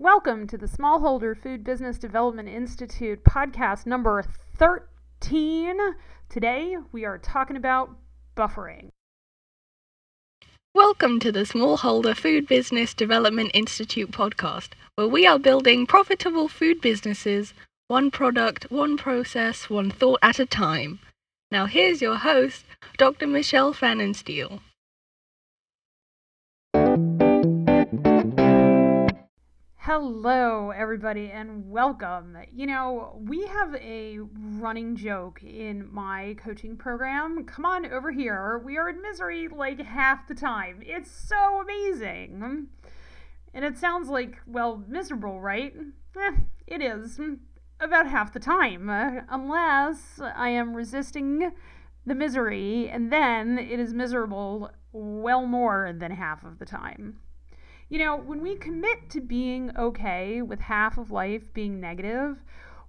Welcome to the Smallholder Food Business Development Institute podcast number 13. Today we are talking about buffering. Welcome to the Smallholder Food Business Development Institute podcast, where we are building profitable food businesses, one product, one process, one thought at a time. Now, here's your host, Dr. Michelle Pfannenstiel. Hello, everybody, and welcome. You know, we have a running joke in my coaching program. Come on over here. We are in misery like half the time. It's so amazing. And it sounds like, well, miserable, right? Eh, it is. About half the time. Uh, unless I am resisting the misery, and then it is miserable well more than half of the time. You know, when we commit to being okay with half of life being negative,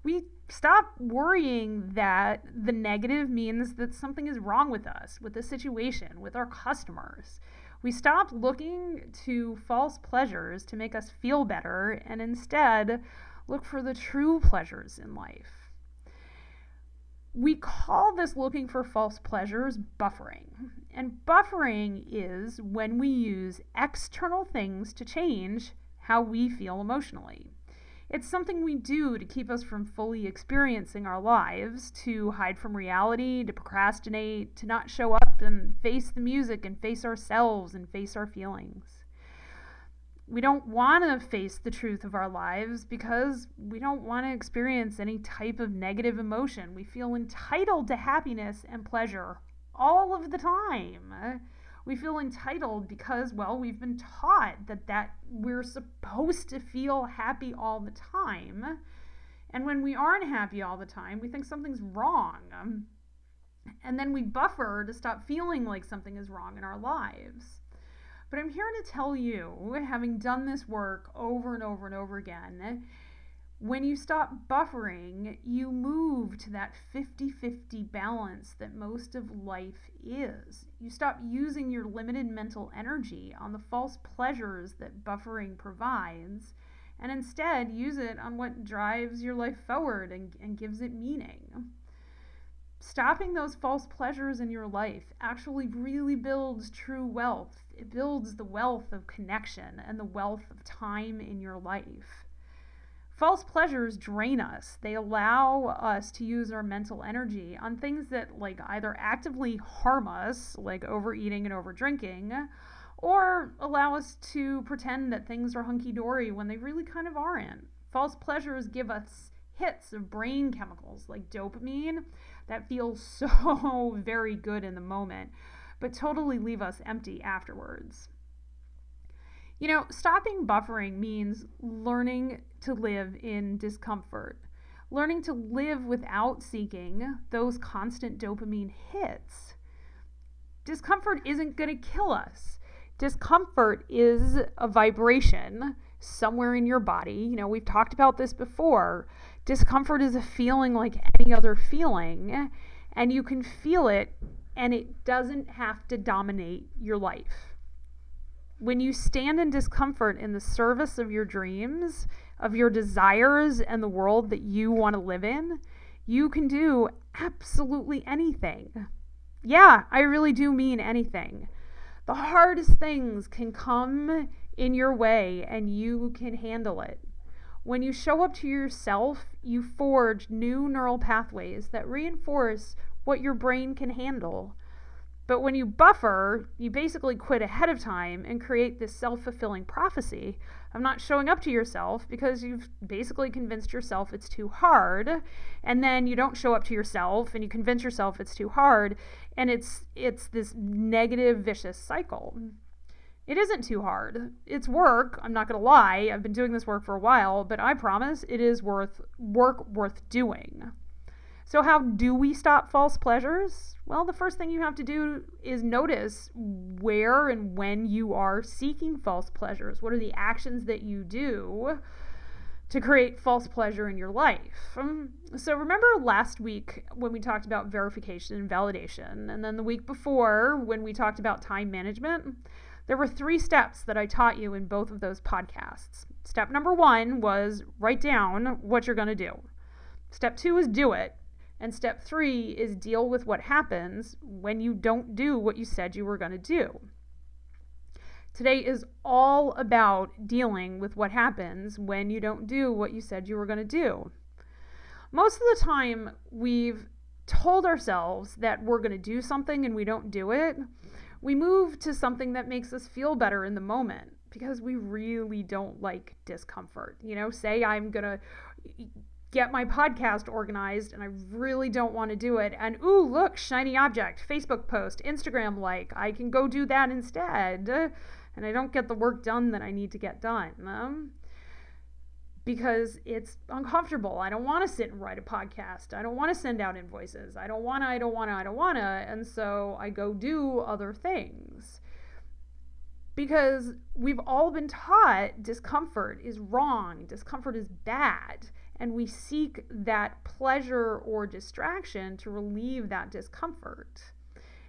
we stop worrying that the negative means that something is wrong with us, with the situation, with our customers. We stop looking to false pleasures to make us feel better and instead look for the true pleasures in life. We call this looking for false pleasures buffering. And buffering is when we use external things to change how we feel emotionally. It's something we do to keep us from fully experiencing our lives, to hide from reality, to procrastinate, to not show up and face the music and face ourselves and face our feelings we don't want to face the truth of our lives because we don't want to experience any type of negative emotion. We feel entitled to happiness and pleasure all of the time. We feel entitled because, well, we've been taught that, that we're supposed to feel happy all the time. And when we aren't happy all the time, we think something's wrong. And then we buffer to stop feeling like something is wrong in our lives. But I'm here to tell you, having done this work over and over and over again, when you stop buffering, you move to that 50 50 balance that most of life is. You stop using your limited mental energy on the false pleasures that buffering provides, and instead use it on what drives your life forward and, and gives it meaning. Stopping those false pleasures in your life actually really builds true wealth it builds the wealth of connection and the wealth of time in your life. False pleasures drain us. They allow us to use our mental energy on things that like either actively harm us, like overeating and overdrinking, or allow us to pretend that things are hunky dory when they really kind of aren't. False pleasures give us hits of brain chemicals like dopamine that feel so very good in the moment, but totally leave us empty afterwards. You know, stopping buffering means learning to live in discomfort, learning to live without seeking those constant dopamine hits. Discomfort isn't going to kill us. Discomfort is a vibration somewhere in your body. You know, we've talked about this before. Discomfort is a feeling like any other feeling, and you can feel it and it doesn't have to dominate your life. When you stand in discomfort in the service of your dreams, of your desires, and the world that you want to live in, you can do absolutely anything. Yeah, I really do mean anything. The hardest things can come in your way and you can handle it. When you show up to yourself, you forge new neural pathways that reinforce what your brain can handle. But when you buffer, you basically quit ahead of time and create this self fulfilling prophecy of not showing up to yourself because you've basically convinced yourself it's too hard. And then you don't show up to yourself and you convince yourself it's too hard. And it's, it's this negative, vicious cycle. It isn't too hard. It's work. I'm not going to lie. I've been doing this work for a while, but I promise it is worth work worth doing. So, how do we stop false pleasures? Well, the first thing you have to do is notice where and when you are seeking false pleasures. What are the actions that you do to create false pleasure in your life? Um, so, remember last week when we talked about verification and validation, and then the week before when we talked about time management? There were three steps that I taught you in both of those podcasts. Step number one was write down what you're going to do. Step two is do it. And step three is deal with what happens when you don't do what you said you were going to do. Today is all about dealing with what happens when you don't do what you said you were going to do. Most of the time, we've told ourselves that we're going to do something and we don't do it. We move to something that makes us feel better in the moment because we really don't like discomfort. You know, say I'm going to get my podcast organized and I really don't want to do it. And ooh, look, shiny object, Facebook post, Instagram like. I can go do that instead and I don't get the work done that I need to get done. Um, because it's uncomfortable. I don't want to sit and write a podcast. I don't want to send out invoices. I don't want to, I don't want to, I don't want to. And so I go do other things. Because we've all been taught discomfort is wrong, discomfort is bad. And we seek that pleasure or distraction to relieve that discomfort.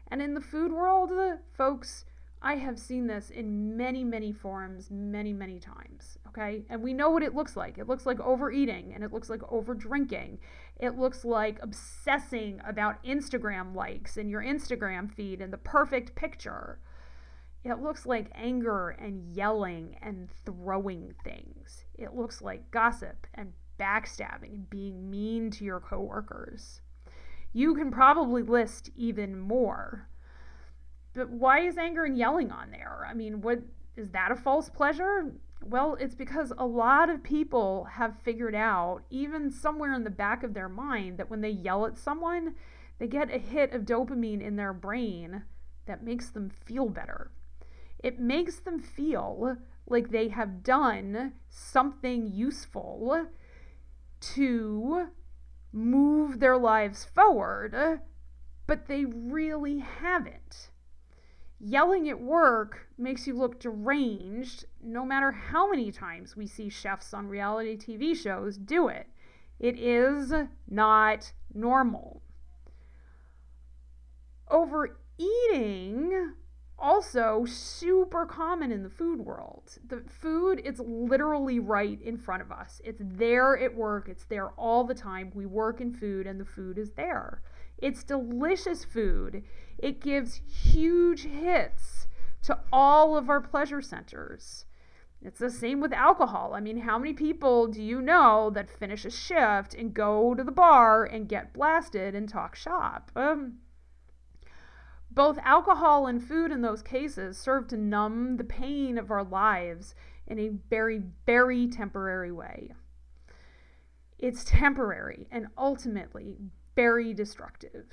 And in the food world, folks, I have seen this in many, many forms, many, many times. Okay. And we know what it looks like. It looks like overeating and it looks like over drinking. It looks like obsessing about Instagram likes and your Instagram feed and the perfect picture. It looks like anger and yelling and throwing things. It looks like gossip and backstabbing being mean to your coworkers. You can probably list even more. But why is anger and yelling on there? I mean, what is that a false pleasure? Well, it's because a lot of people have figured out, even somewhere in the back of their mind, that when they yell at someone, they get a hit of dopamine in their brain that makes them feel better. It makes them feel like they have done something useful to move their lives forward, but they really haven't. Yelling at work makes you look deranged no matter how many times we see chefs on reality TV shows do it. It is not normal. Overeating also super common in the food world. The food it's literally right in front of us. It's there at work, it's there all the time. We work in food and the food is there. It's delicious food. It gives huge hits to all of our pleasure centers. It's the same with alcohol. I mean, how many people do you know that finish a shift and go to the bar and get blasted and talk shop? Um, both alcohol and food in those cases serve to numb the pain of our lives in a very, very temporary way. It's temporary and ultimately very destructive.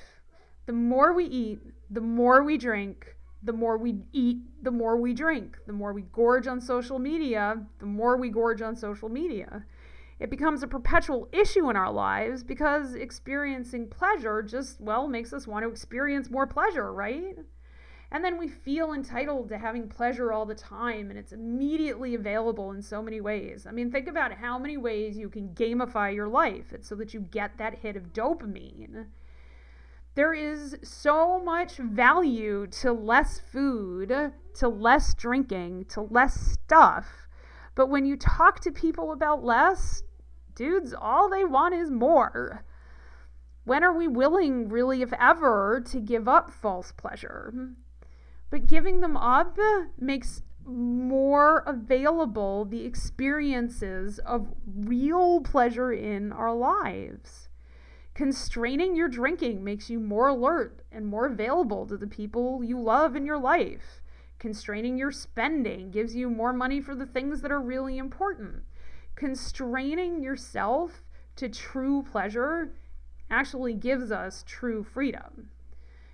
The more we eat, the more we drink, the more we eat, the more we drink. The more we gorge on social media, the more we gorge on social media. It becomes a perpetual issue in our lives because experiencing pleasure just, well, makes us want to experience more pleasure, right? And then we feel entitled to having pleasure all the time, and it's immediately available in so many ways. I mean, think about how many ways you can gamify your life so that you get that hit of dopamine. There is so much value to less food, to less drinking, to less stuff. But when you talk to people about less, dudes, all they want is more. When are we willing, really, if ever, to give up false pleasure? But giving them up makes more available the experiences of real pleasure in our lives. Constraining your drinking makes you more alert and more available to the people you love in your life. Constraining your spending gives you more money for the things that are really important. Constraining yourself to true pleasure actually gives us true freedom.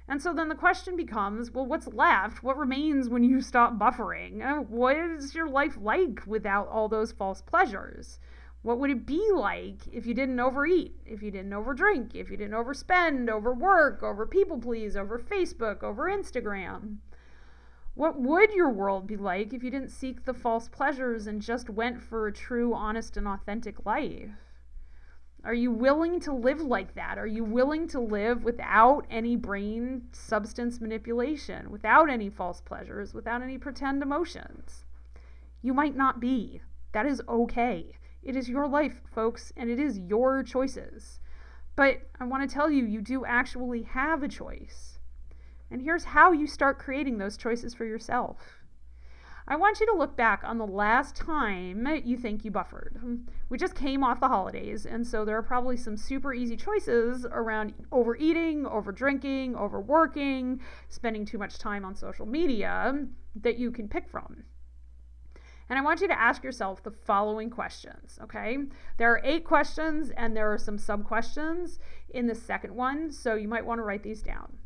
And so then the question becomes well, what's left? What remains when you stop buffering? Uh, what is your life like without all those false pleasures? What would it be like if you didn't overeat, if you didn't overdrink, if you didn't overspend, overwork, over people please, over Facebook, over Instagram? What would your world be like if you didn't seek the false pleasures and just went for a true, honest, and authentic life? Are you willing to live like that? Are you willing to live without any brain substance manipulation, without any false pleasures, without any pretend emotions? You might not be. That is okay. It is your life, folks, and it is your choices. But I want to tell you, you do actually have a choice. And here's how you start creating those choices for yourself. I want you to look back on the last time you think you buffered. We just came off the holidays, and so there are probably some super easy choices around overeating, over drinking, overworking, spending too much time on social media that you can pick from. And I want you to ask yourself the following questions, okay? There are eight questions, and there are some sub questions in the second one, so you might want to write these down.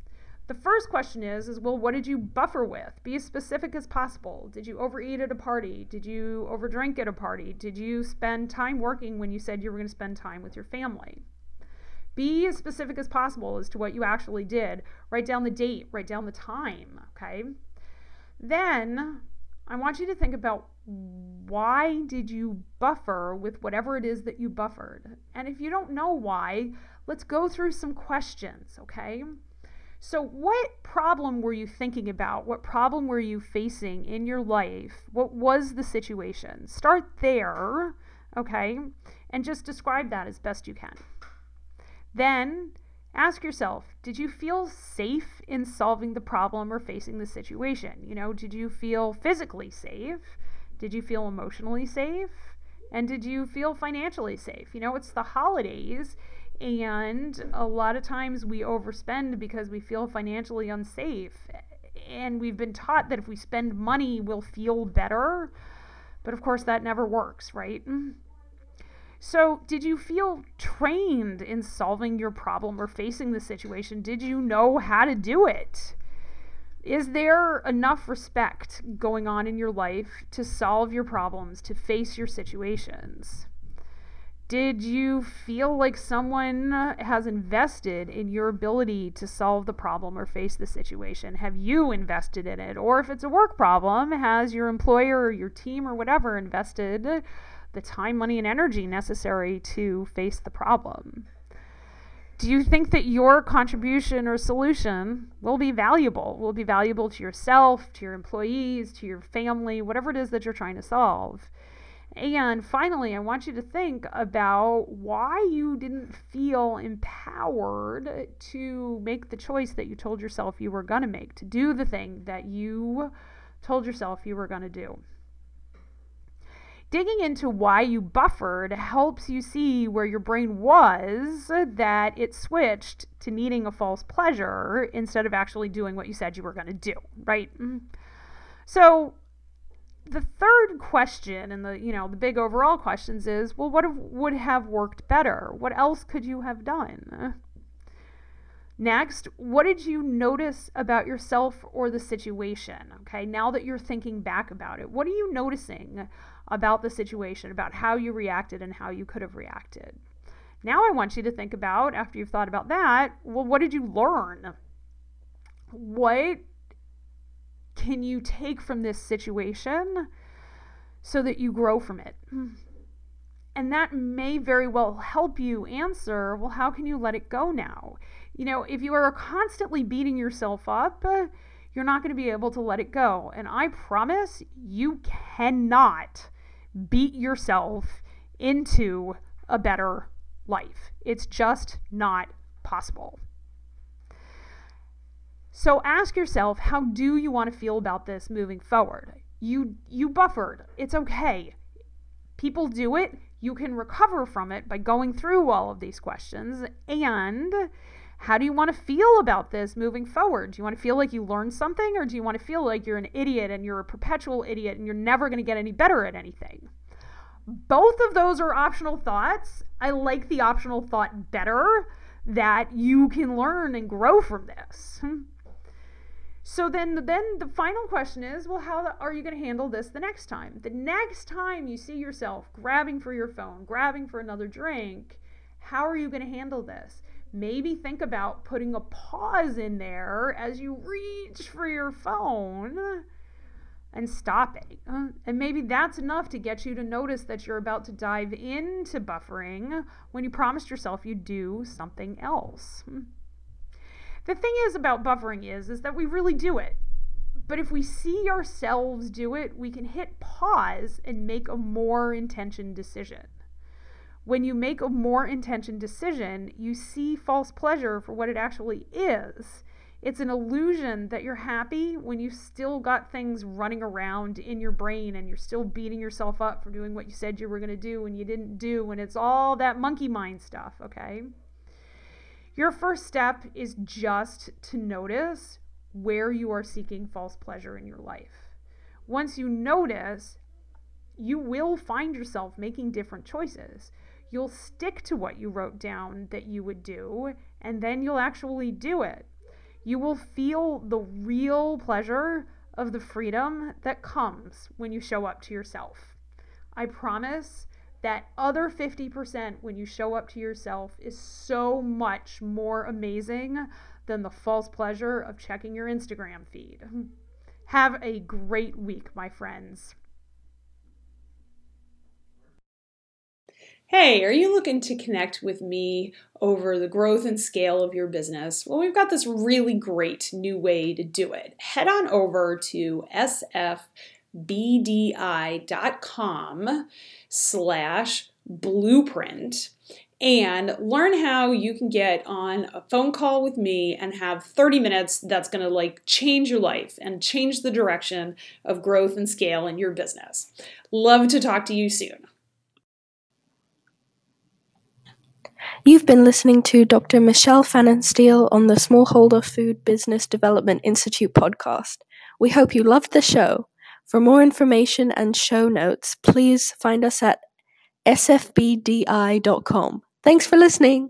The first question is is well what did you buffer with? Be as specific as possible. Did you overeat at a party? Did you overdrink at a party? Did you spend time working when you said you were going to spend time with your family? Be as specific as possible as to what you actually did. Write down the date, write down the time, okay? Then I want you to think about why did you buffer with whatever it is that you buffered? And if you don't know why, let's go through some questions, okay? So, what problem were you thinking about? What problem were you facing in your life? What was the situation? Start there, okay, and just describe that as best you can. Then ask yourself Did you feel safe in solving the problem or facing the situation? You know, did you feel physically safe? Did you feel emotionally safe? And did you feel financially safe? You know, it's the holidays and a lot of times we overspend because we feel financially unsafe. And we've been taught that if we spend money, we'll feel better. But of course, that never works, right? So, did you feel trained in solving your problem or facing the situation? Did you know how to do it? Is there enough respect going on in your life to solve your problems, to face your situations? Did you feel like someone has invested in your ability to solve the problem or face the situation? Have you invested in it? Or if it's a work problem, has your employer or your team or whatever invested the time, money, and energy necessary to face the problem? Do you think that your contribution or solution will be valuable? Will be valuable to yourself, to your employees, to your family, whatever it is that you're trying to solve? And finally, I want you to think about why you didn't feel empowered to make the choice that you told yourself you were going to make, to do the thing that you told yourself you were going to do. Digging into why you buffered helps you see where your brain was that it switched to needing a false pleasure instead of actually doing what you said you were going to do, right? Mm-hmm. So, the third question and the you know the big overall questions is well what have, would have worked better? What else could you have done? Next what did you notice about yourself or the situation? Okay now that you're thinking back about it what are you noticing about the situation about how you reacted and how you could have reacted? Now i want you to think about after you've thought about that well what did you learn? What can you take from this situation so that you grow from it? And that may very well help you answer well, how can you let it go now? You know, if you are constantly beating yourself up, you're not going to be able to let it go. And I promise you cannot beat yourself into a better life. It's just not possible. So ask yourself, how do you want to feel about this moving forward? You you buffered. It's okay. People do it. You can recover from it by going through all of these questions. And how do you want to feel about this moving forward? Do you want to feel like you learned something or do you want to feel like you're an idiot and you're a perpetual idiot and you're never going to get any better at anything? Both of those are optional thoughts. I like the optional thought better that you can learn and grow from this. So then, then the final question is, well, how are you going to handle this the next time? The next time you see yourself grabbing for your phone, grabbing for another drink, how are you going to handle this? Maybe think about putting a pause in there as you reach for your phone. and stop it. Uh, and maybe that's enough to get you to notice that you're about to dive into buffering when you promised yourself you'd do something else. The thing is about buffering is is that we really do it. But if we see ourselves do it, we can hit pause and make a more intentioned decision. When you make a more intentioned decision, you see false pleasure for what it actually is it's an illusion that you're happy when you still got things running around in your brain and you're still beating yourself up for doing what you said you were going to do and you didn't do. And it's all that monkey mind stuff, okay? Your first step is just to notice where you are seeking false pleasure in your life. Once you notice, you will find yourself making different choices. You'll stick to what you wrote down that you would do, and then you'll actually do it you will feel the real pleasure of the freedom that comes when you show up to yourself. I promise that other 50% when you show up to yourself is so much more amazing than the false pleasure of checking your Instagram feed. Have a great week, my friends. Hey, are you looking to connect with me over the growth and scale of your business? Well, we've got this really great new way to do it. Head on over to sfbdi.com slash blueprint and learn how you can get on a phone call with me and have 30 minutes that's going to like change your life and change the direction of growth and scale in your business. Love to talk to you soon. You've been listening to Dr. Michelle Pfannenstiel on the Smallholder Food Business Development Institute podcast. We hope you loved the show. For more information and show notes, please find us at sfbdi.com. Thanks for listening.